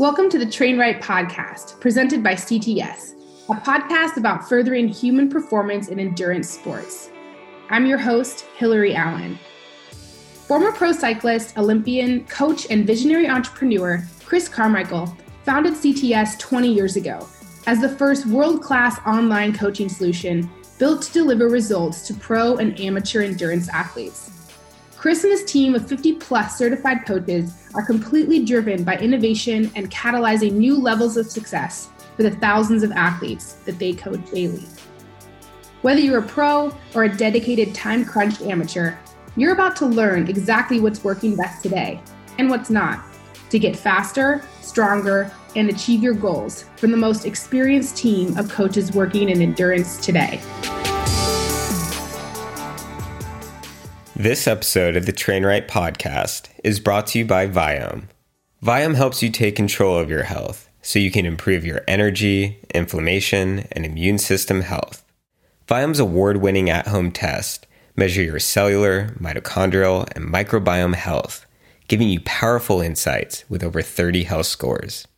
Welcome to the Train Right podcast, presented by CTS, a podcast about furthering human performance in endurance sports. I'm your host, Hillary Allen. Former pro cyclist, Olympian, coach, and visionary entrepreneur Chris Carmichael founded CTS 20 years ago as the first world class online coaching solution built to deliver results to pro and amateur endurance athletes. Chris and his team of 50 plus certified coaches are completely driven by innovation and catalyzing new levels of success for the thousands of athletes that they coach daily. Whether you're a pro or a dedicated time crunched amateur, you're about to learn exactly what's working best today and what's not to get faster, stronger, and achieve your goals from the most experienced team of coaches working in endurance today. This episode of the Train Right podcast is brought to you by Viome. Viome helps you take control of your health so you can improve your energy, inflammation, and immune system health. Viome's award winning at home test measure your cellular, mitochondrial, and microbiome health, giving you powerful insights with over 30 health scores.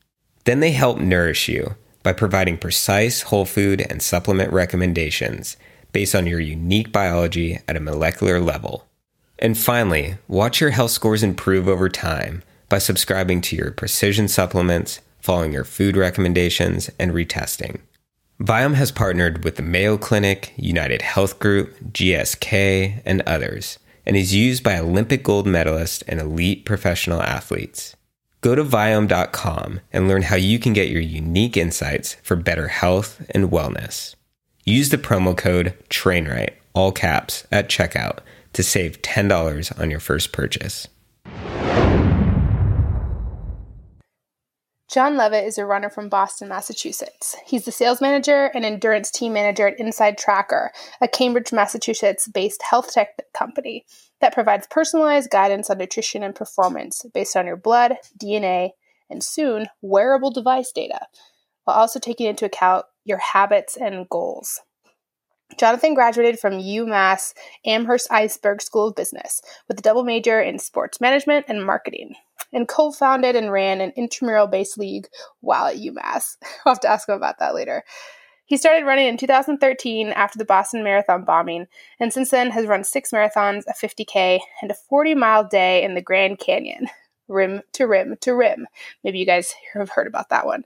Then they help nourish you by providing precise whole food and supplement recommendations based on your unique biology at a molecular level. And finally, watch your health scores improve over time by subscribing to your precision supplements, following your food recommendations, and retesting. Viome has partnered with the Mayo Clinic, United Health Group, GSK, and others, and is used by Olympic gold medalists and elite professional athletes. Go to Viome.com and learn how you can get your unique insights for better health and wellness. Use the promo code TRAINRIGHT, all caps, at checkout to save $10 on your first purchase. John Levitt is a runner from Boston, Massachusetts. He's the sales manager and endurance team manager at Inside Tracker, a Cambridge, Massachusetts based health tech company that provides personalized guidance on nutrition and performance based on your blood, DNA, and soon wearable device data, while also taking into account your habits and goals. Jonathan graduated from UMass Amherst Isenberg School of Business with a double major in sports management and marketing, and co founded and ran an intramural based league while at UMass. I'll have to ask him about that later. He started running in 2013 after the Boston Marathon bombing, and since then has run six marathons, a 50K, and a 40 mile day in the Grand Canyon, rim to rim to rim. Maybe you guys have heard about that one.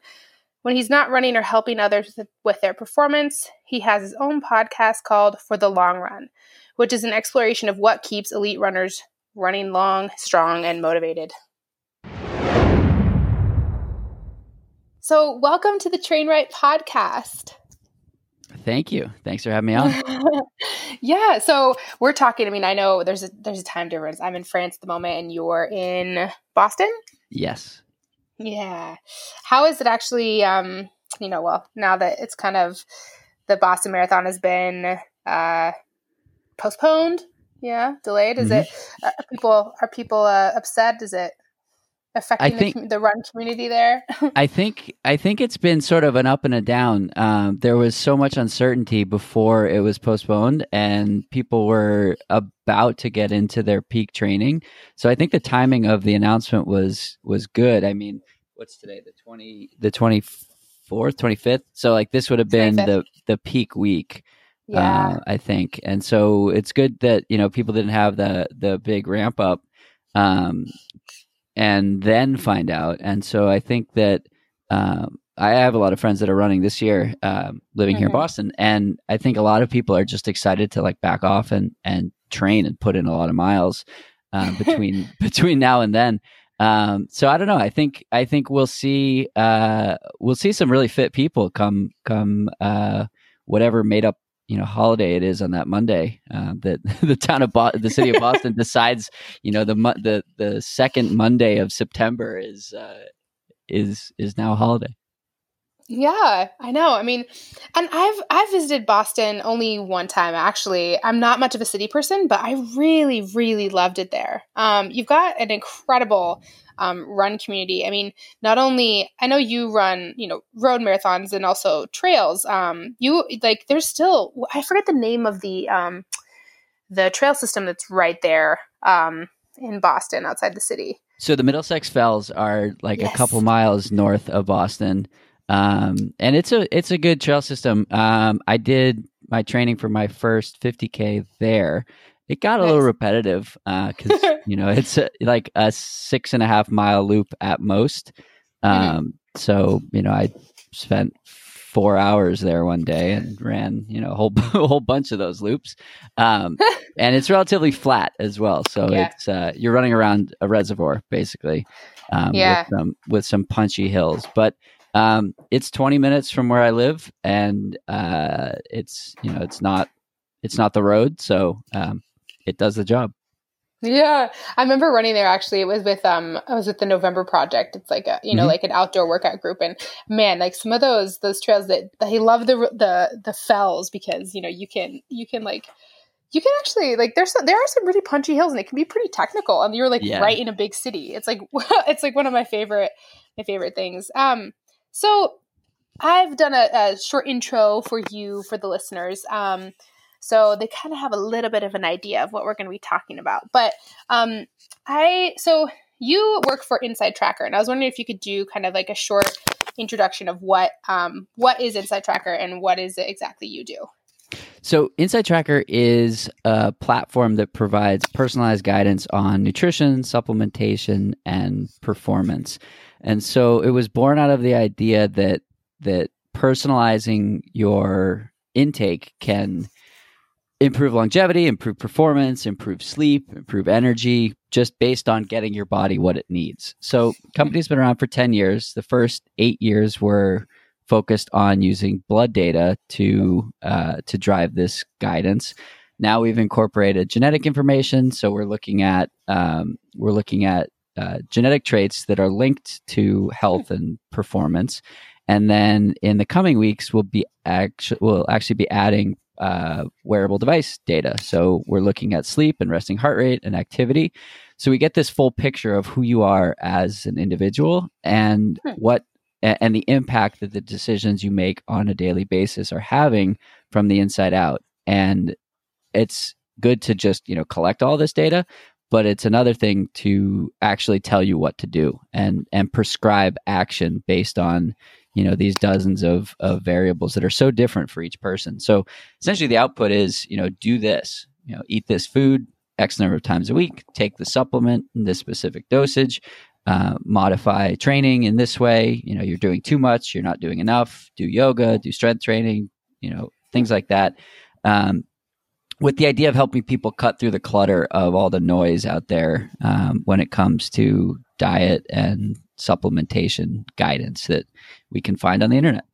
When he's not running or helping others with their performance, he has his own podcast called For the Long Run, which is an exploration of what keeps elite runners running long, strong, and motivated. So, welcome to the Train Right podcast. Thank you. Thanks for having me on. yeah. So we're talking. I mean, I know there's a there's a time difference. I'm in France at the moment, and you're in Boston. Yes. Yeah. How is it actually? Um, you know, well, now that it's kind of the Boston Marathon has been uh, postponed. Yeah, delayed. Is mm-hmm. it? Uh, people are people uh, upset? Is it affecting think, the, the, run community there? I think I think it's been sort of an up and a down. Um, there was so much uncertainty before it was postponed, and people were about to get into their peak training. So I think the timing of the announcement was was good. I mean, what's today? The twenty the twenty fourth, twenty fifth. So like this would have been 25th. the the peak week. Yeah. Uh, I think, and so it's good that you know people didn't have the the big ramp up um, and then find out. And so I think that um, I have a lot of friends that are running this year, um, living mm-hmm. here in mm-hmm. Boston, and I think a lot of people are just excited to like back off and and train and put in a lot of miles uh, between between now and then. Um, so I don't know. I think I think we'll see uh, we'll see some really fit people come come uh, whatever made up you know holiday it is on that Monday uh, that the town of Bo- the city of Boston decides you know the the the second Monday of September is uh, is is now a holiday. Yeah, I know. I mean, and I've I've visited Boston only one time actually. I'm not much of a city person, but I really really loved it there. Um, you've got an incredible um, run community. I mean, not only I know you run, you know, road marathons and also trails. Um, you like there's still I forget the name of the um, the trail system that's right there. Um, in Boston, outside the city. So the Middlesex Fells are like yes. a couple miles north of Boston, um, and it's a it's a good trail system. Um, I did my training for my first 50k there. It got a nice. little repetitive because uh, you know it's a, like a six and a half mile loop at most. Mm-hmm. Um. So you know I spent four hours there one day and ran you know a whole a whole bunch of those loops um, and it's relatively flat as well so yeah. it's uh, you're running around a reservoir basically um, yeah. with, some, with some punchy hills but um, it's 20 minutes from where i live and uh, it's you know it's not it's not the road so um, it does the job yeah, I remember running there. Actually, it was with um, I was with the November Project. It's like a you know mm-hmm. like an outdoor workout group, and man, like some of those those trails that they love the the the fells because you know you can you can like you can actually like there's some, there are some really punchy hills and it can be pretty technical and you're like yeah. right in a big city. It's like it's like one of my favorite my favorite things. Um, so I've done a, a short intro for you for the listeners. Um so they kind of have a little bit of an idea of what we're going to be talking about. But um, I, so you work for Inside Tracker, and I was wondering if you could do kind of like a short introduction of what um, what is Inside Tracker and what is it exactly you do. So, Inside Tracker is a platform that provides personalized guidance on nutrition, supplementation, and performance. And so, it was born out of the idea that that personalizing your intake can improve longevity, improve performance, improve sleep, improve energy, just based on getting your body what it needs. So, company's been around for 10 years. The first eight years were focused on using blood data to uh, to drive this guidance. Now we've incorporated genetic information, so we're looking at um, we're looking at uh, genetic traits that are linked to health and performance. And then in the coming weeks, we'll be actually we'll actually be adding uh, wearable device data. So we're looking at sleep and resting heart rate and activity. So we get this full picture of who you are as an individual and hmm. what and the impact that the decisions you make on a daily basis are having from the inside out. And it's good to just, you know, collect all this data, but it's another thing to actually tell you what to do and and prescribe action based on you know these dozens of, of variables that are so different for each person. So essentially the output is you know do this you know eat this food x number of times a week take the supplement in this specific dosage uh, modify training in this way you know you're doing too much you're not doing enough do yoga do strength training you know things like that. Um, with the idea of helping people cut through the clutter of all the noise out there um, when it comes to diet and supplementation guidance that we can find on the internet.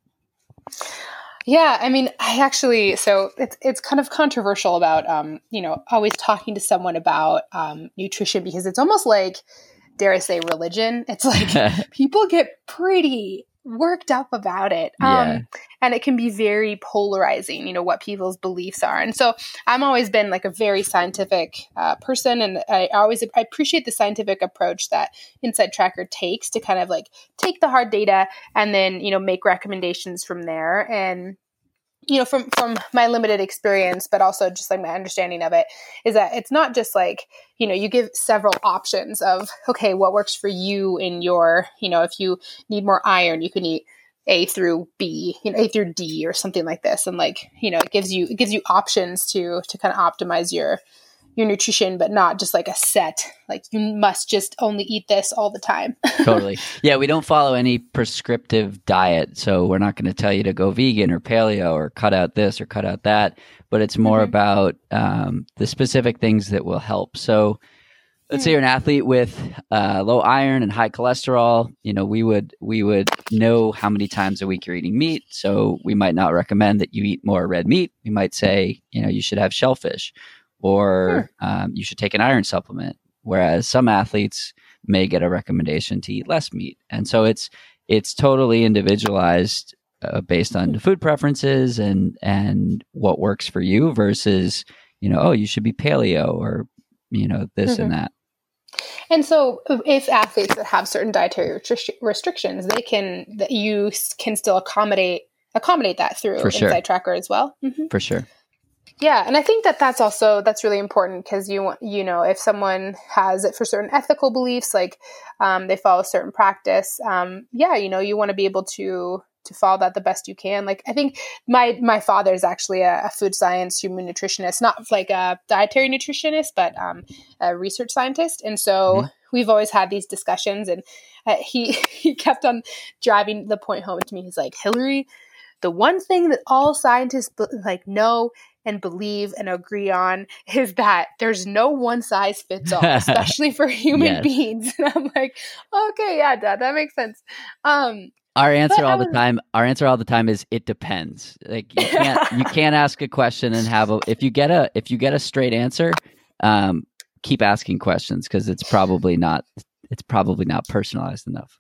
Yeah, I mean, I actually so it's it's kind of controversial about um, you know always talking to someone about um, nutrition because it's almost like dare I say religion. It's like people get pretty worked up about it. Yeah. Um, and it can be very polarizing, you know, what people's beliefs are. And so I'm always been like a very scientific uh, person. And I always I appreciate the scientific approach that Inside Tracker takes to kind of like take the hard data and then, you know, make recommendations from there. And you know from from my limited experience but also just like my understanding of it is that it's not just like you know you give several options of okay what works for you in your you know if you need more iron you can eat a through b you know a through d or something like this. And like you know it gives you it gives you options to to kind of optimize your your nutrition, but not just like a set, like you must just only eat this all the time. totally. Yeah, we don't follow any prescriptive diet. So we're not going to tell you to go vegan or paleo or cut out this or cut out that, but it's more mm-hmm. about um, the specific things that will help. So let's say mm. you're an athlete with uh, low iron and high cholesterol you know we would we would know how many times a week you're eating meat so we might not recommend that you eat more red meat we might say you know you should have shellfish or sure. um, you should take an iron supplement. Whereas some athletes may get a recommendation to eat less meat, and so it's it's totally individualized uh, based on the food preferences and and what works for you versus you know oh you should be paleo or you know this mm-hmm. and that. And so, if athletes that have certain dietary restrictions, they can that you can still accommodate accommodate that through For Inside Tracker as well. Mm-hmm. For sure. Yeah, and I think that that's also that's really important because you you know if someone has it for certain ethical beliefs, like um, they follow a certain practice, um, yeah, you know you want to be able to to follow that the best you can. Like I think my my father is actually a, a food science human nutritionist, not like a dietary nutritionist, but um, a research scientist, and so mm-hmm. we've always had these discussions, and uh, he he kept on driving the point home to me. He's like, Hillary, the one thing that all scientists like know and believe and agree on is that there's no one size fits all, especially for human yes. beings. And I'm like, okay, yeah, Dad, that makes sense. Um, our answer all was, the time, our answer all the time is it depends. Like you can't you can't ask a question and have a if you get a if you get a straight answer, um, keep asking questions because it's probably not it's probably not personalized enough.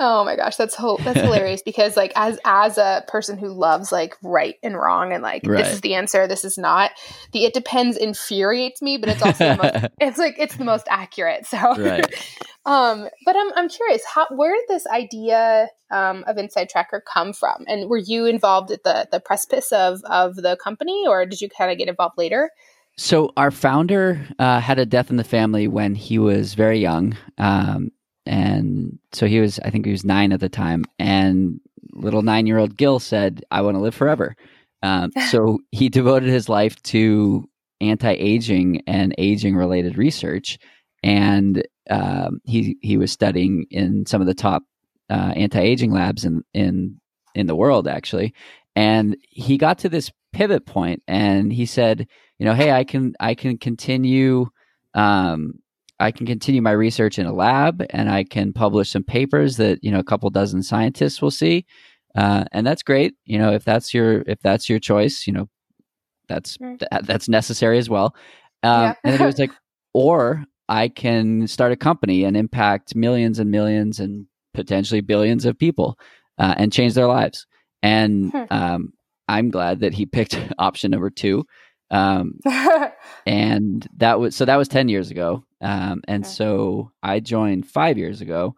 Oh my gosh, that's ho- that's hilarious because like as as a person who loves like right and wrong and like right. this is the answer, this is not. The it depends infuriates me, but it's also most, it's like it's the most accurate. So, right. um, but I'm I'm curious, how where did this idea um, of Inside Tracker come from, and were you involved at the the precipice of of the company, or did you kind of get involved later? So our founder uh, had a death in the family when he was very young. Um, and so he was, I think he was nine at the time. And little nine year old Gil said, I want to live forever. Um, so he devoted his life to anti aging and aging related research. And um, he, he was studying in some of the top uh, anti aging labs in, in, in the world, actually. And he got to this pivot point and he said, you know, hey, I can, I can continue um, I can continue my research in a lab and I can publish some papers that you know a couple dozen scientists will see, uh, and that's great. You know, if that's your if that's your choice, you know, that's mm. th- that's necessary as well. Um, yeah. and then it was like, or I can start a company and impact millions and millions and potentially billions of people uh, and change their lives. And hmm. um, I'm glad that he picked option number two. Um, and that was so that was 10 years ago. Um, and okay. so I joined five years ago,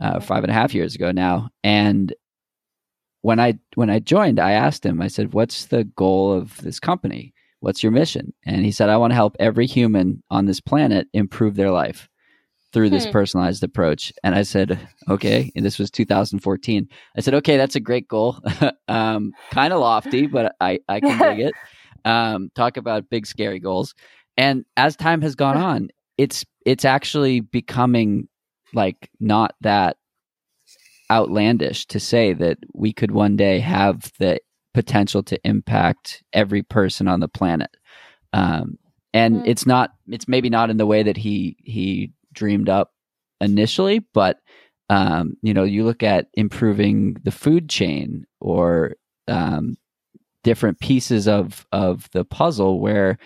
uh, five and a half years ago now. And when I when I joined, I asked him. I said, "What's the goal of this company? What's your mission?" And he said, "I want to help every human on this planet improve their life through this hmm. personalized approach." And I said, "Okay." And this was 2014. I said, "Okay, that's a great goal. um, kind of lofty, but I I can dig it. Um, talk about big scary goals." And as time has gone on, it's it's actually becoming like not that outlandish to say that we could one day have the potential to impact every person on the planet. Um, and mm-hmm. it's not it's maybe not in the way that he he dreamed up initially, but um, you know, you look at improving the food chain or um, different pieces of of the puzzle where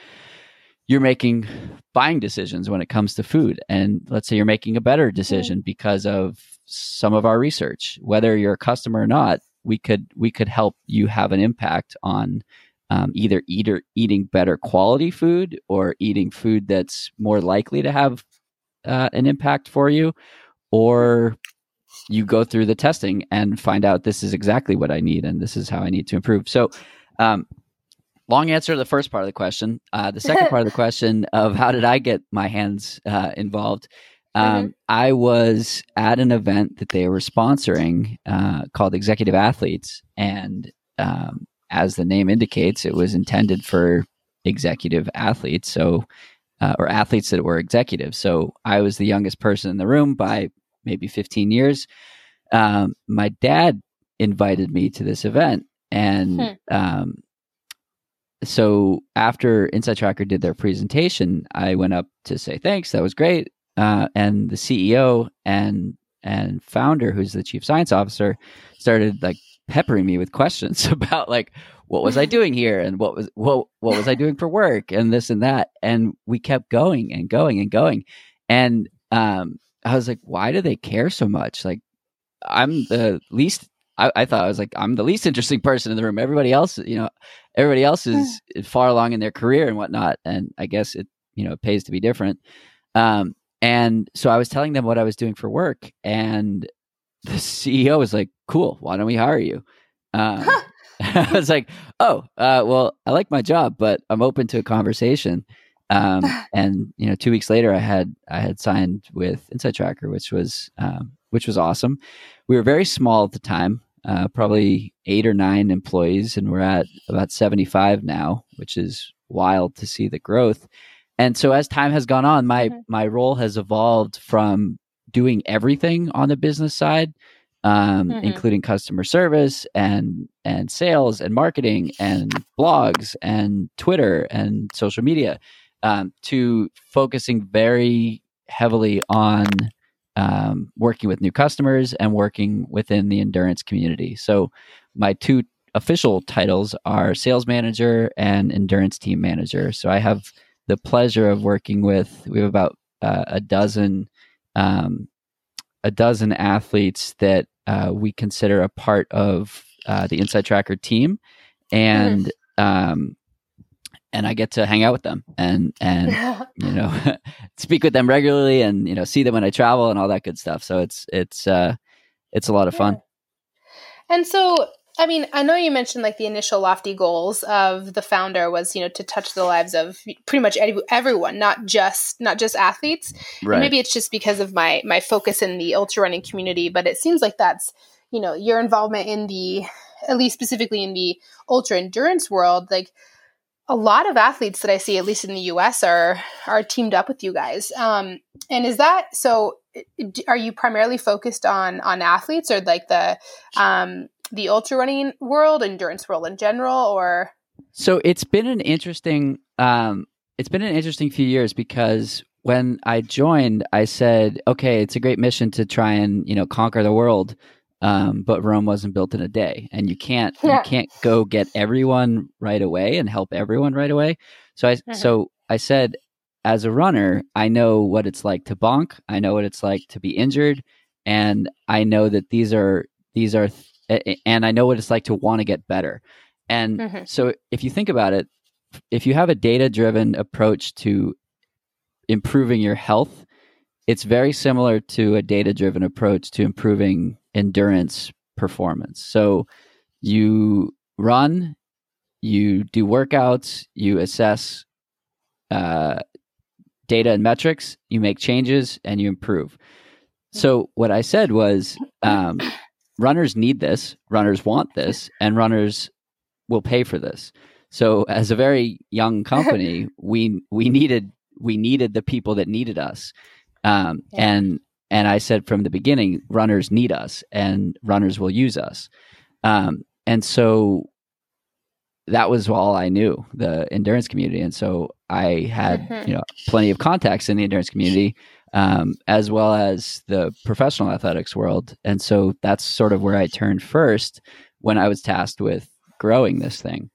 you're making buying decisions when it comes to food. And let's say you're making a better decision because of some of our research. Whether you're a customer or not, we could we could help you have an impact on um, either eater, eating better quality food or eating food that's more likely to have uh, an impact for you, or you go through the testing and find out this is exactly what I need and this is how I need to improve. So um, long answer to the first part of the question. Uh, the second part of the question of how did I get my hands uh, involved? Um, mm-hmm. I was at an event that they were sponsoring uh, called Executive Athletes, and um, as the name indicates, it was intended for executive athletes, so uh, or athletes that were executives. So I was the youngest person in the room by maybe 15 years. Um, my dad invited me to this event, and hmm. So after Inside Tracker did their presentation, I went up to say thanks. That was great. Uh, and the CEO and and founder, who's the chief science officer, started like peppering me with questions about like what was I doing here and what was what what was I doing for work and this and that. And we kept going and going and going. And um, I was like, why do they care so much? Like I'm the least I, I, thought I was like, I'm the least interesting person in the room. Everybody else, you know, everybody else is far along in their career and whatnot. And I guess it, you know, it pays to be different. Um, and so I was telling them what I was doing for work, and the CEO was like, "Cool, why don't we hire you?" Um, I was like, oh, uh, well, I like my job, but I'm open to a conversation. Um, and you know, two weeks later, I had I had signed with Inside Tracker, which was um, which was awesome. We were very small at the time, uh, probably eight or nine employees, and we're at about 75 now, which is wild to see the growth. And so as time has gone on, my my role has evolved from doing everything on the business side, um, mm-hmm. including customer service and and sales and marketing and blogs and Twitter and social media, um, to focusing very heavily on um, working with new customers and working within the endurance community. So my two official titles are sales manager and endurance team manager. So I have the pleasure of working with we have about uh, a dozen um, a dozen athletes that uh, we consider a part of uh, the Inside Tracker team, and mm-hmm. um, and I get to hang out with them and and you know speak with them regularly and you know see them when I travel and all that good stuff. So it's it's uh it's a lot of fun. Yeah. And so I mean, I know you mentioned like the initial lofty goals of the founder was, you know, to touch the lives of pretty much everyone, not just not just athletes. Right. maybe it's just because of my my focus in the ultra running community, but it seems like that's, you know, your involvement in the at least specifically in the ultra endurance world, like a lot of athletes that I see, at least in the U.S., are are teamed up with you guys. Um, and is that so? Are you primarily focused on on athletes, or like the um, the ultra running world, endurance world in general, or? So it's been an interesting um, it's been an interesting few years because when I joined, I said, okay, it's a great mission to try and you know conquer the world um, but Rome wasn't built in a day, and you can't you can't go get everyone right away and help everyone right away. So I mm-hmm. so I said, as a runner, I know what it's like to bonk. I know what it's like to be injured, and I know that these are these are, and I know what it's like to want to get better. And mm-hmm. so, if you think about it, if you have a data driven approach to improving your health, it's very similar to a data driven approach to improving endurance performance. So you run, you do workouts, you assess uh, data and metrics, you make changes, and you improve. So what I said was, um, runners need this, runners want this, and runners will pay for this. So as a very young company, we we needed we needed the people that needed us, um, yeah. and and I said from the beginning, runners need us and runners will use us. Um, and so that was all I knew, the endurance community. And so I had, mm-hmm. you know, plenty of contacts in the endurance community, um, as well as the professional athletics world. And so that's sort of where I turned first when I was tasked with growing this thing.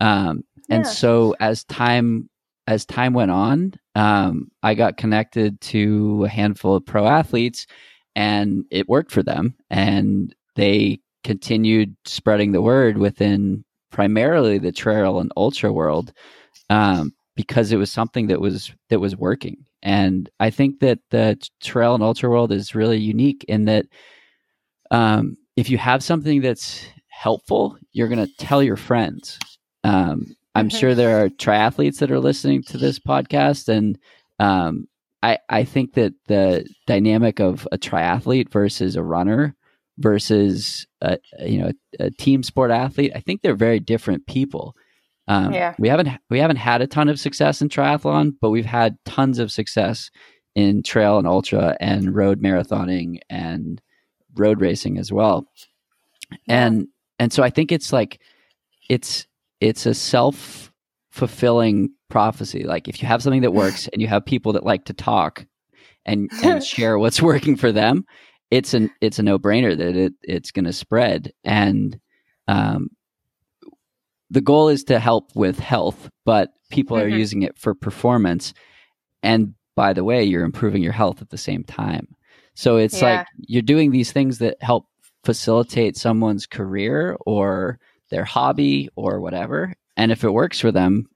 Um, and yeah. so as time as time went on, um, I got connected to a handful of pro athletes and it worked for them. And they continued spreading the word within primarily the trail and ultra world um, because it was something that was that was working. And I think that the trail and ultra world is really unique in that um, if you have something that's helpful, you're going to tell your friends. Um, I'm sure there are triathletes that are listening to this podcast, and um, I I think that the dynamic of a triathlete versus a runner versus a you know a, team sport athlete, I think they're very different people. Um, yeah. We haven't we haven't had a ton of success in triathlon, but we've had tons of success in trail and ultra and road marathoning and road racing as well. And and so I think it's like it's it's a self fulfilling prophecy. Like if you have something that works and you have people that like to talk and, and share what's working for them, it's an it's a no brainer that it it's going to spread. And um, the goal is to help with health, but people mm-hmm. are using it for performance. And by the way, you're improving your health at the same time. So it's yeah. like you're doing these things that help facilitate someone's career or their hobby or whatever. And if it works for them,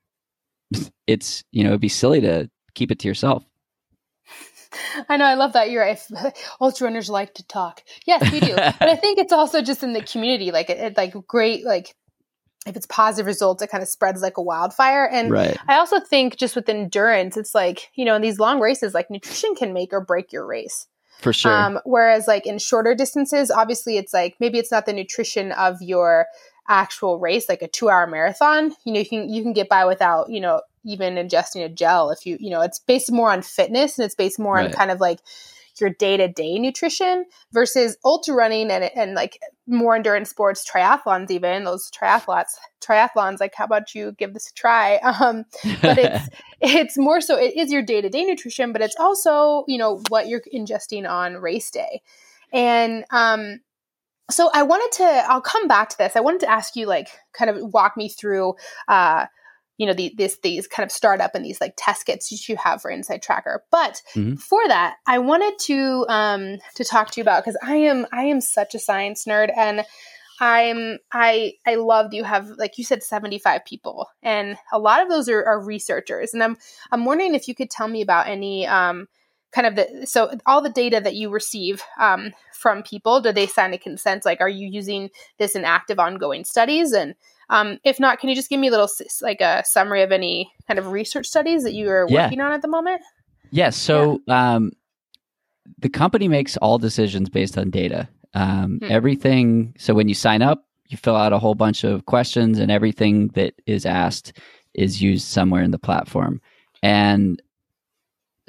it's, you know, it'd be silly to keep it to yourself. I know, I love that. You're right. Ultra runners like to talk. Yes, we do. but I think it's also just in the community, like it, it like great, like if it's positive results, it kind of spreads like a wildfire. And right. I also think just with endurance, it's like, you know, in these long races, like nutrition can make or break your race. For sure. Um, whereas like in shorter distances, obviously it's like maybe it's not the nutrition of your actual race, like a two hour marathon. You know, you can you can get by without, you know, even ingesting a gel if you, you know, it's based more on fitness and it's based more right. on kind of like your day to day nutrition versus ultra running and, and like more endurance sports, triathlons, even those triathletes, triathlons. Like, how about you give this a try? Um, but it's it's more so it is your day to day nutrition, but it's also you know what you're ingesting on race day, and um, so I wanted to. I'll come back to this. I wanted to ask you like kind of walk me through. Uh, you know the, this these kind of startup and these like test kits that you have for Inside Tracker. But mm-hmm. for that, I wanted to um, to talk to you about because I am I am such a science nerd and I'm I I love you have like you said 75 people and a lot of those are, are researchers and I'm I'm wondering if you could tell me about any um, kind of the so all the data that you receive um, from people do they sign a consent like are you using this in active ongoing studies and um, if not, can you just give me a little like a summary of any kind of research studies that you are yeah. working on at the moment? Yes. So yeah. um, the company makes all decisions based on data. Um, hmm. Everything. So when you sign up, you fill out a whole bunch of questions, and everything that is asked is used somewhere in the platform. And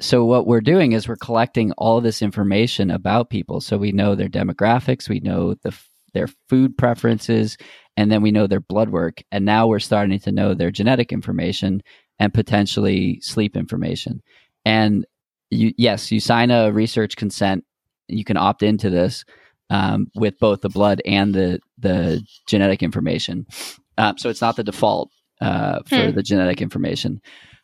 so what we're doing is we're collecting all this information about people. So we know their demographics, we know the their food preferences, and then we know their blood work. And now we're starting to know their genetic information and potentially sleep information. And you, yes you sign a research consent. You can opt into this um, with both the blood and the the genetic information. Um, so it's not the default uh, for hmm. the genetic information.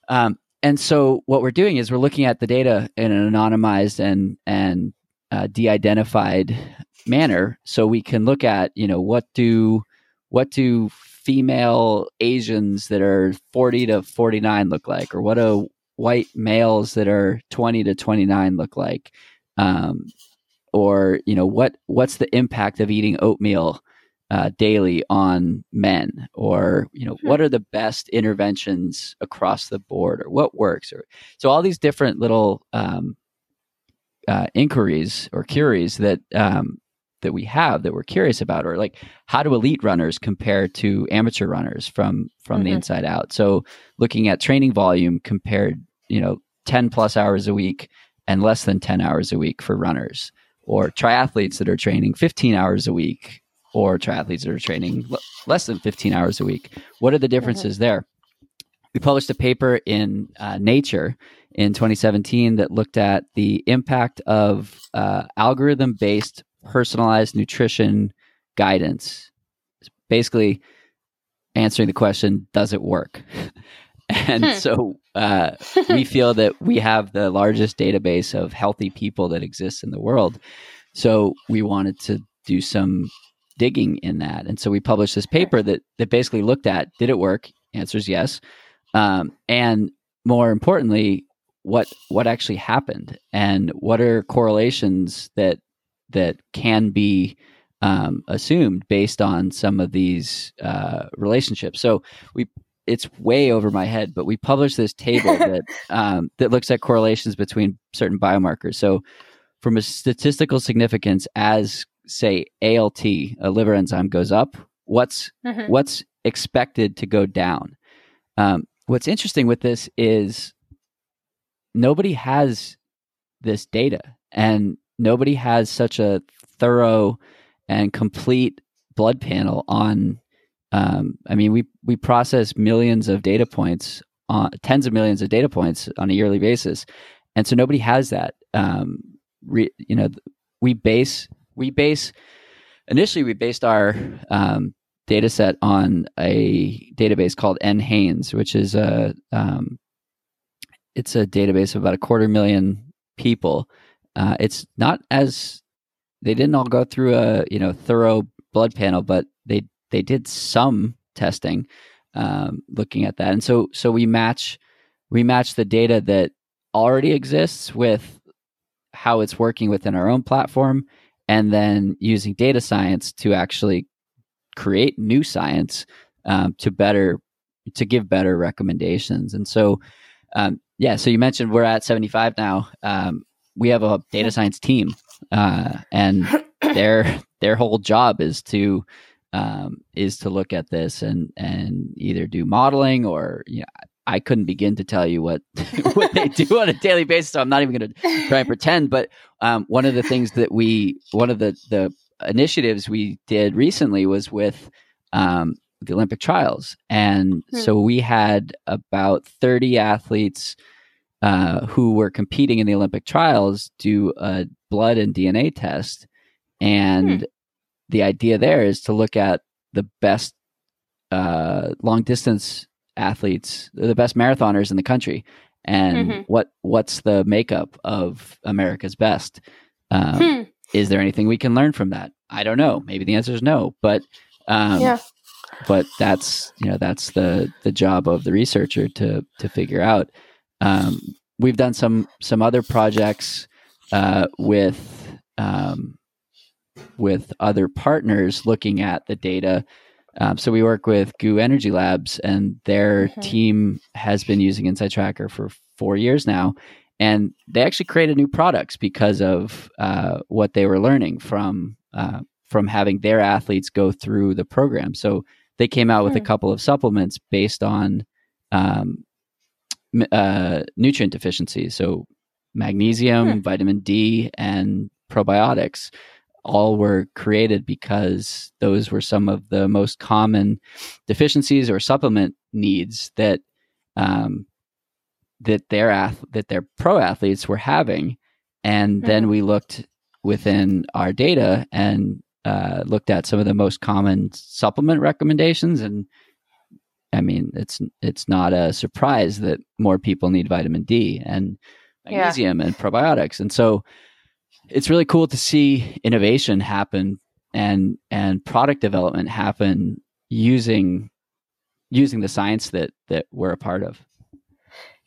Um, and so what we're doing is we're looking at the data in an anonymized and and uh, de-identified manner so we can look at you know what do what do female Asians that are 40 to 49 look like? Or what do white males that are 20 to 29 look like? Um, or, you know, what, what's the impact of eating oatmeal uh, daily on men? Or, you know, hmm. what are the best interventions across the board or what works? Or, so all these different little, um, uh, inquiries or queries that um, that we have that we're curious about or like how do elite runners compare to amateur runners from from mm-hmm. the inside out so looking at training volume compared you know 10 plus hours a week and less than 10 hours a week for runners or triathletes that are training 15 hours a week or triathletes that are training l- less than 15 hours a week what are the differences mm-hmm. there we published a paper in uh, nature in 2017 that looked at the impact of uh, algorithm based personalized nutrition guidance. It's basically answering the question, does it work? and hmm. so uh, we feel that we have the largest database of healthy people that exists in the world. So we wanted to do some digging in that. And so we published this paper that, that basically looked at did it work? Answers yes. Um, and more importantly, what what actually happened and what are correlations that that can be um, assumed based on some of these uh, relationships. So we it's way over my head, but we published this table that um, that looks at correlations between certain biomarkers. So from a statistical significance, as say ALT, a liver enzyme, goes up, what's mm-hmm. what's expected to go down? Um, what's interesting with this is nobody has this data, and nobody has such a thorough and complete blood panel on um, I mean, we we process millions of data points, on, tens of millions of data points on a yearly basis, and so nobody has that. Um, re, you know, we base we base initially we based our um, data set on a database called NHANES, which is a um, it's a database of about a quarter million people. Uh, it's not as they didn't all go through a you know thorough blood panel, but they they did some testing um, looking at that, and so so we match we match the data that already exists with how it's working within our own platform, and then using data science to actually create new science um, to better to give better recommendations. And so, um, yeah. So you mentioned we're at 75 now. Um, we have a data science team, uh, and their their whole job is to um, is to look at this and and either do modeling or you know, I couldn't begin to tell you what what they do on a daily basis. So I'm not even going to try and pretend. But um, one of the things that we one of the the initiatives we did recently was with um, the Olympic trials, and hmm. so we had about 30 athletes uh, who were competing in the Olympic trials do a blood and DNA test, and hmm. the idea there is to look at the best uh, long distance athletes, the best marathoners in the country, and mm-hmm. what what's the makeup of America's best. Um, hmm. Is there anything we can learn from that? I don't know. Maybe the answer is no, but um, yeah. But that's you know that's the the job of the researcher to to figure out. Um, we've done some some other projects uh, with um, with other partners looking at the data. Um, so we work with GU Energy Labs, and their mm-hmm. team has been using Inside Tracker for four years now, and they actually created new products because of uh, what they were learning from uh, from having their athletes go through the program. So they came out with a hmm. couple of supplements based on um, uh, nutrient deficiencies. So magnesium, hmm. vitamin D, and probiotics all were created because those were some of the most common deficiencies or supplement needs that um, that their ath- that their pro athletes were having, and then hmm. we looked within our data and uh, looked at some of the most common supplement recommendations, and I mean, it's it's not a surprise that more people need vitamin D and magnesium yeah. and probiotics, and so it's really cool to see innovation happen and and product development happen using using the science that that we're a part of.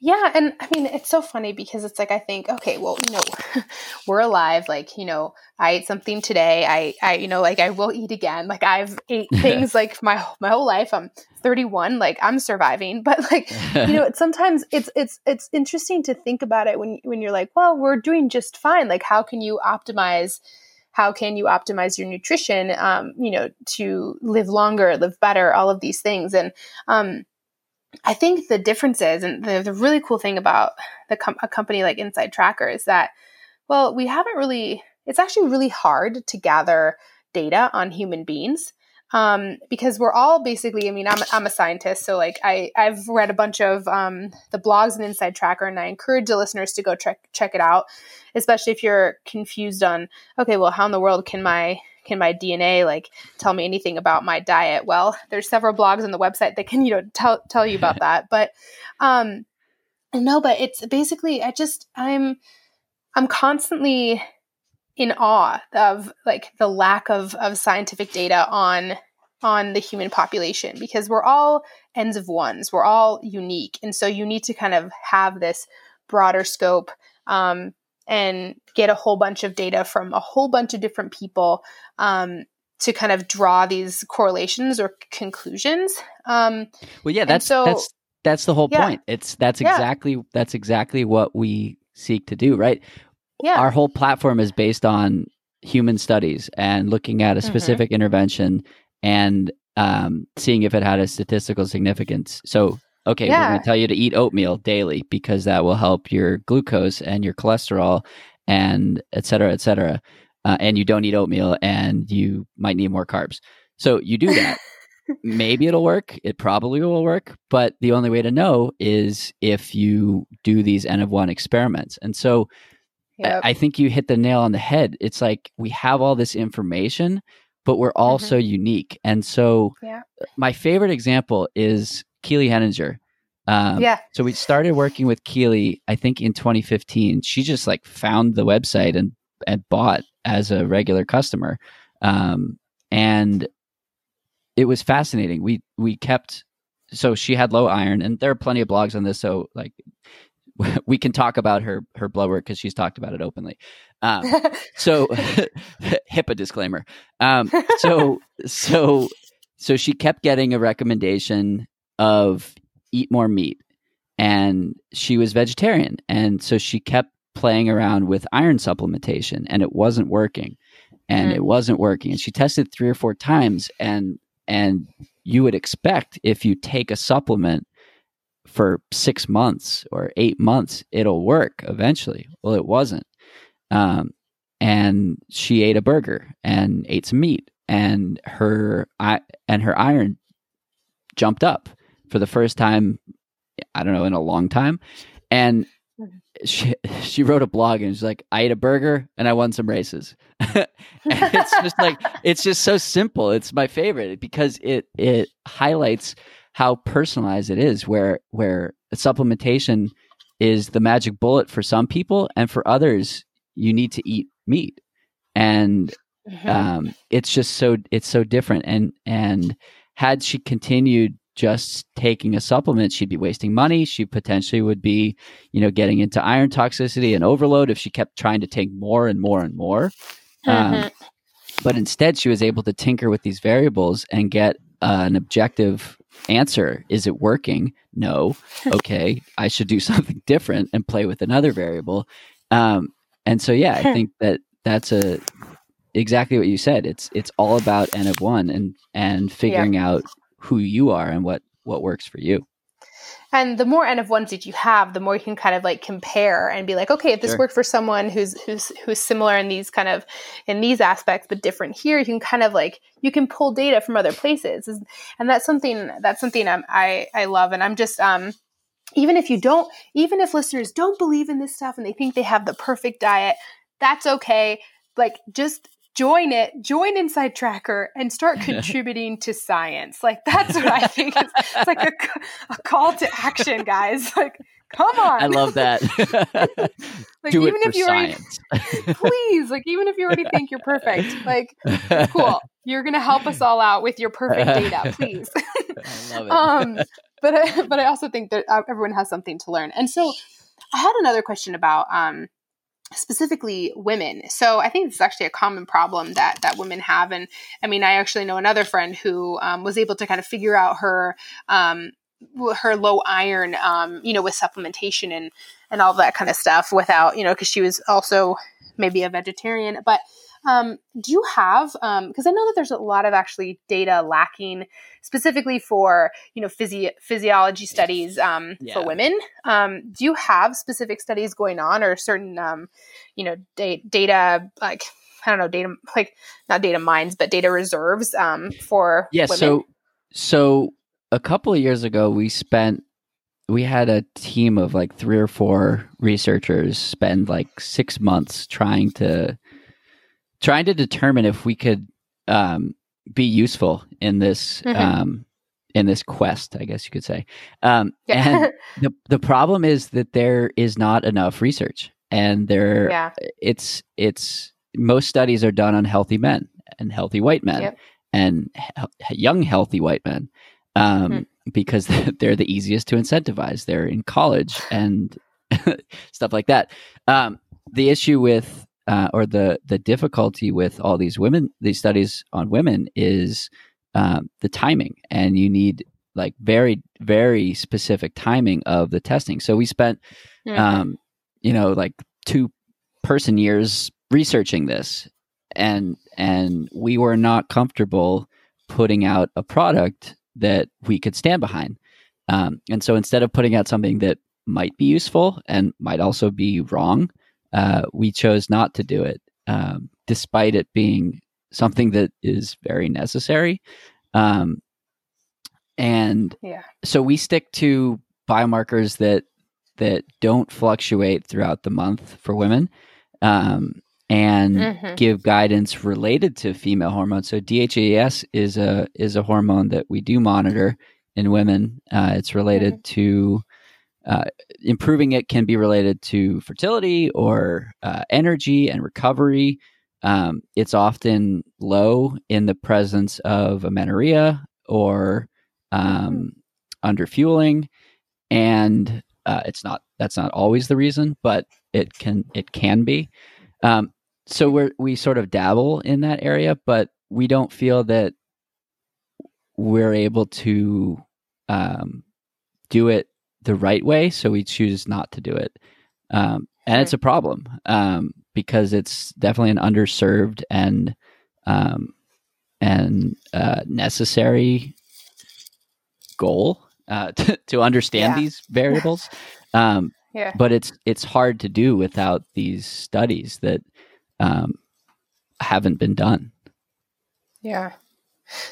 Yeah, and I mean it's so funny because it's like I think, okay, well, you know, we're alive. Like, you know, I ate something today. I, I, you know, like I will eat again. Like I've ate things like my my whole life. I'm 31. Like I'm surviving. But like, you know, it's, sometimes it's it's it's interesting to think about it when when you're like, well, we're doing just fine. Like, how can you optimize? How can you optimize your nutrition? Um, you know, to live longer, live better, all of these things, and um I think the difference is, and the, the really cool thing about the com- a company like Inside Tracker is that, well, we haven't really. It's actually really hard to gather data on human beings um, because we're all basically. I mean, I'm I'm a scientist, so like I I've read a bunch of um, the blogs and Inside Tracker, and I encourage the listeners to go check check it out, especially if you're confused on okay, well, how in the world can my can my DNA like tell me anything about my diet? Well, there's several blogs on the website that can, you know, tell tell you about that. But um no, but it's basically I just I'm I'm constantly in awe of like the lack of of scientific data on on the human population because we're all ends of ones. We're all unique. And so you need to kind of have this broader scope um, and get a whole bunch of data from a whole bunch of different people um, to kind of draw these correlations or conclusions. Um, well, yeah, that's so, that's that's the whole yeah. point. It's that's exactly yeah. that's exactly what we seek to do, right? Yeah. Our whole platform is based on human studies and looking at a mm-hmm. specific mm-hmm. intervention and um, seeing if it had a statistical significance. So okay, yeah. we're going to tell you to eat oatmeal daily because that will help your glucose and your cholesterol and et cetera, et cetera. Uh, and you don't eat oatmeal and you might need more carbs. So you do that. Maybe it'll work. It probably will work. But the only way to know is if you do these N of one experiments. And so yep. I, I think you hit the nail on the head. It's like we have all this information, but we're all mm-hmm. so unique. And so yeah. my favorite example is Keely Henninger. Um, yeah. So we started working with Keely, I think in 2015. She just like found the website and and bought as a regular customer, um, and it was fascinating. We we kept so she had low iron, and there are plenty of blogs on this. So like we can talk about her her blood work because she's talked about it openly. Um, so HIPAA disclaimer. Um, so so so she kept getting a recommendation of eat more meat, and she was vegetarian, and so she kept playing around with iron supplementation, and it wasn't working, and mm. it wasn't working, and she tested three or four times, and and you would expect if you take a supplement for six months or eight months, it'll work eventually. Well, it wasn't. Um, and she ate a burger and ate some meat, and her and her iron jumped up for the first time. I don't know in a long time, and she she wrote a blog and she's like, I ate a burger and I won some races. it's just like it's just so simple. It's my favorite because it it highlights how personalized it is where where supplementation is the magic bullet for some people and for others you need to eat meat and mm-hmm. um, it's just so it's so different and and had she continued just taking a supplement she'd be wasting money she potentially would be you know getting into iron toxicity and overload if she kept trying to take more and more and more um, mm-hmm. um, but instead she was able to tinker with these variables and get uh, an objective answer. Is it working? No. Okay, I should do something different and play with another variable. Um, and so, yeah, I think that that's a exactly what you said. It's it's all about n of one and and figuring out who you are and what what works for you. And the more n of ones that you have, the more you can kind of like compare and be like, okay, if this sure. worked for someone who's who's who's similar in these kind of in these aspects, but different here, you can kind of like you can pull data from other places, and that's something that's something I'm, I I love, and I'm just um even if you don't even if listeners don't believe in this stuff and they think they have the perfect diet, that's okay. Like just join it, join Inside Tracker, and start contributing to science. Like that's what I think. Is, it's like a, a call to action, guys. Like, come on. I love that. like Do even if you science. already, please, like even if you already think you're perfect, like cool, you're gonna help us all out with your perfect data, please. I love it. um, but I, but I also think that uh, everyone has something to learn, and so I had another question about um specifically women. So I think this is actually a common problem that that women have. And I mean, I actually know another friend who um, was able to kind of figure out her um, her low iron, um, you know, with supplementation and and all that kind of stuff without, you know, because she was also maybe a vegetarian, but um, do you have, because um, I know that there's a lot of actually data lacking specifically for, you know, physio- physiology studies um, yeah. for women. Um, do you have specific studies going on or certain, um, you know, da- data, like, I don't know, data, like not data mines, but data reserves um, for yeah, women? So, so a couple of years ago, we spent we had a team of like three or four researchers spend like six months trying to trying to determine if we could um, be useful in this mm-hmm. um, in this quest, I guess you could say. Um, yeah. and the the problem is that there is not enough research, and there yeah. it's it's most studies are done on healthy men and healthy white men yep. and he- young healthy white men um, mm-hmm. because they're the easiest to incentivize. They're in college and stuff like that. Um, the issue with uh, or the the difficulty with all these women these studies on women is um, the timing. And you need like very very specific timing of the testing. So we spent mm-hmm. um, you know like two person years researching this. And and we were not comfortable putting out a product that we could stand behind. Um, and so instead of putting out something that might be useful and might also be wrong uh, we chose not to do it, um, despite it being something that is very necessary. Um, and yeah. so we stick to biomarkers that that don't fluctuate throughout the month for women, um, and mm-hmm. give guidance related to female hormones. So DHEAS is a is a hormone that we do monitor in women. Uh, it's related mm-hmm. to uh, improving it can be related to fertility or uh, energy and recovery. Um, it's often low in the presence of amenorrhea or um, underfueling, and uh, it's not. That's not always the reason, but it can. It can be. Um, so we we sort of dabble in that area, but we don't feel that we're able to um, do it the right way, so we choose not to do it. Um, and it's a problem um, because it's definitely an underserved and um, and uh, necessary goal uh, to, to understand Yeah. these variables. Um, Yeah. but it's it's hard to do without these studies that um, haven't been done. Yeah.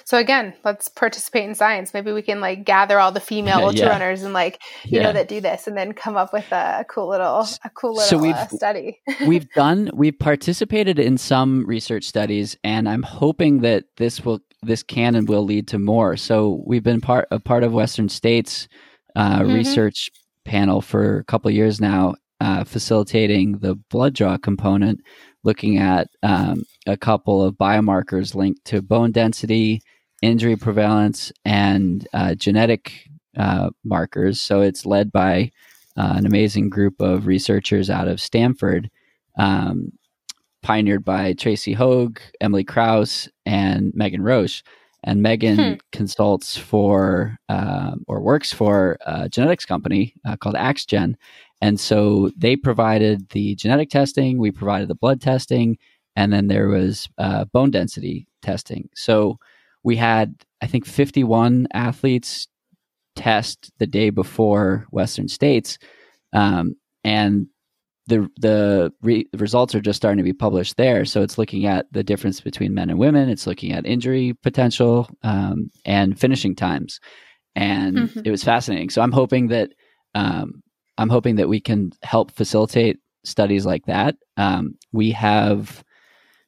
So again, let's participate in science. Maybe we can like gather all the female Yeah. ultra runners and like you Yeah. know that do this, and then come up with a, cool little a cool little So we've- uh, study. we've done we've participated in some research studies and i'm hoping that this will this can and will lead to more so we've been part a part of western states uh, Mhm. research panel for a couple of years now uh, facilitating the blood draw component looking at um, a couple of biomarkers linked to bone density injury prevalence and uh, genetic uh, markers so it's led by uh, an amazing group of researchers out of stanford um, pioneered by Tracy Hoeg, Emily Kraus, and Megan Roche. And Megan Hmm. consults for um or works for a genetics company uh, called AxGen. And so they provided the genetic testing, we provided the blood testing, and then there was uh, bone density testing. So we had, I think, 51 athletes test the day before Western States. Um, and the the, re- results are just starting to be published there. So it's looking at the difference between men and women. It's looking at injury potential um, and finishing times, and Mhm. it was fascinating. So I'm hoping that um, I'm hoping that we can help facilitate studies like that. Um, we have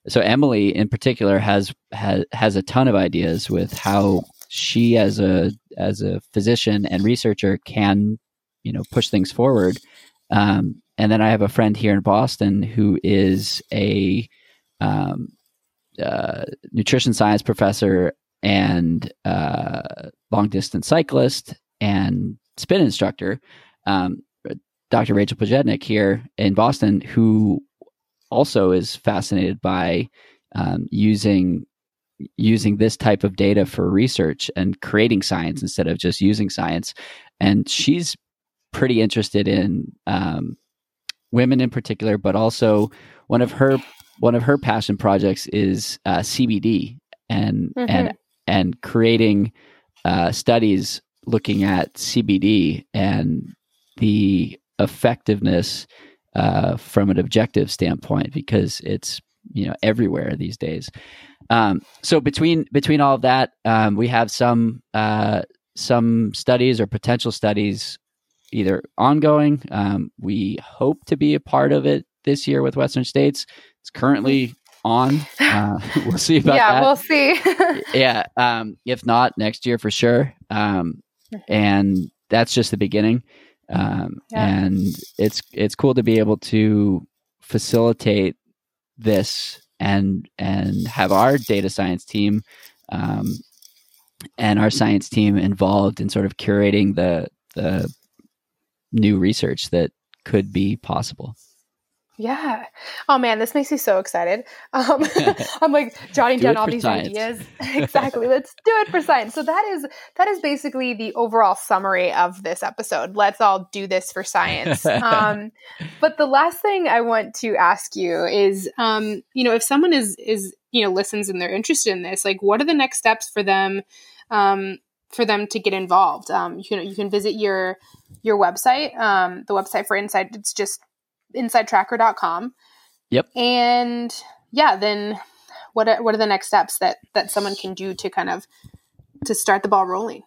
so Emily in particular has has has a ton of ideas with how she as a as a physician and researcher can you know push things forward. Um, and then I have a friend here in Boston who is a um, uh, nutrition science professor and uh, long distance cyclist and spin instructor, um, Dr. Rachel Pojednic here in Boston, who also is fascinated by um, using using this type of data for research and creating science instead of just using science. And she's pretty interested in um, women in particular, but also one of her one of her passion projects is uh, CBD and Mhm. and and creating uh, studies looking at CBD and the effectiveness uh, from an objective standpoint because it's you know everywhere these days. Um, so between between all of that, um, we have some uh, some studies or potential studies either ongoing. Um, we hope to be a part of it this year with Western States. It's currently on. Uh, we'll see about yeah, that we'll see. yeah um if not next year for sure um and that's just the beginning um Yeah. and it's it's cool to be able to facilitate this and and have our data science team um and our science team involved in sort of curating the the new research that could be possible Yeah. Oh man, this makes me so excited. Um, I'm like jotting Do down all these science. ideas. exactly. Let's do it for science. So that is that is basically the overall summary of this episode. Let's all do this for science. Um, but the last thing I want to ask you is, um, you know, if someone is is you know listens and they're interested in this, like, what are the next steps for them? Um, for them to get involved, um, you know, you can visit your your website. Um, the website for Insight. It's just insidetracker.com. Yep. And yeah, then what are, what are the next steps that that someone can do to kind of to start the ball rolling?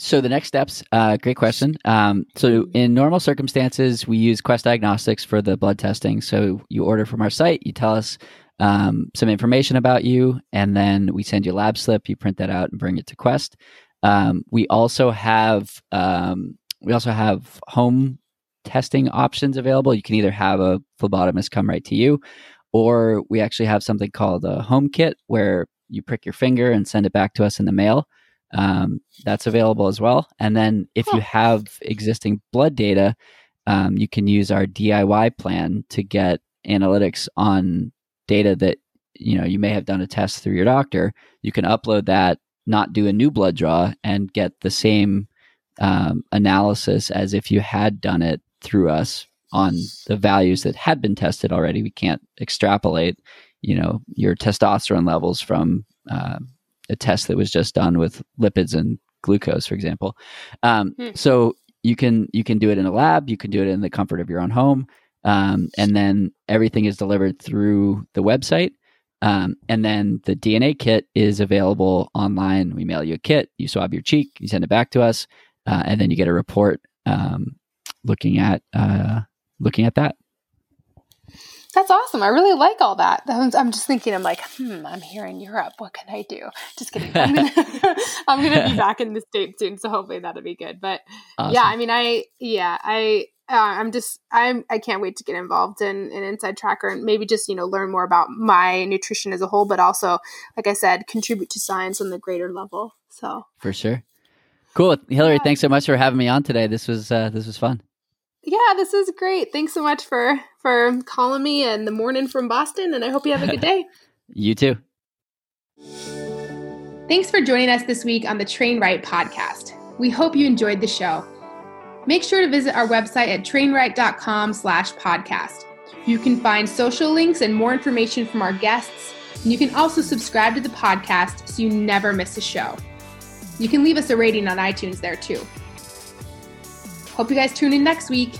So the next steps, uh, great question. Um, so in normal circumstances, we use Quest Diagnostics for the blood testing. So you order from our site, you tell us um, some information about you, and then we send you a lab slip. You print that out and bring it to Quest. Um, we also have um, we also have home testing options available. You can either have a phlebotomist come right to you, or we actually have something called a home kit where you prick your finger and send it back to us in the mail um, that's available as well. And then if you have existing blood data, um, you can use our DIY plan to get analytics on data that you know you may have done a test through your doctor. You can upload that not do a new blood draw and get the same um, analysis as if you had done it through us on the values that had been tested already. We can't extrapolate, you know, your testosterone levels from uh, a test that was just done with lipids and glucose, for example. Um, hmm. So you can you can do it in a lab, you can do it in the comfort of your own home, um, and then everything is delivered through the website. Um, and then the DNA kit is available online. We mail you a kit, you swab your cheek, you send it back to us, uh, and then you get a report um, looking at uh, looking at that. That's awesome. I really like all that. I'm just thinking, I'm like, hmm, I'm here in Europe. What can I do? Just kidding. I'm gonna, be back in the States soon, so hopefully that'll be good. But awesome. yeah, I mean, I, yeah, I, uh, I'm just, I'm, I can't wait to get involved in an Inside Tracker and maybe just, you know, learn more about my nutrition as a whole, but also, like I said, contribute to science on the greater level. So for sure. Cool. Hillary, yeah. thanks so much for having me on today. This was, uh, this was fun yeah, this is great. Thanks so much for for calling me and the morning from Boston and I hope you have a good day. you too. Thanks for joining us this week on the Train Right podcast. We hope you enjoyed the show. Make sure to visit our website at trainright.com slash podcast. You can find social links and more information from our guests. And you can also subscribe to the podcast so you never miss a show. You can leave us a rating on iTunes there too. Hope you guys tune in next week.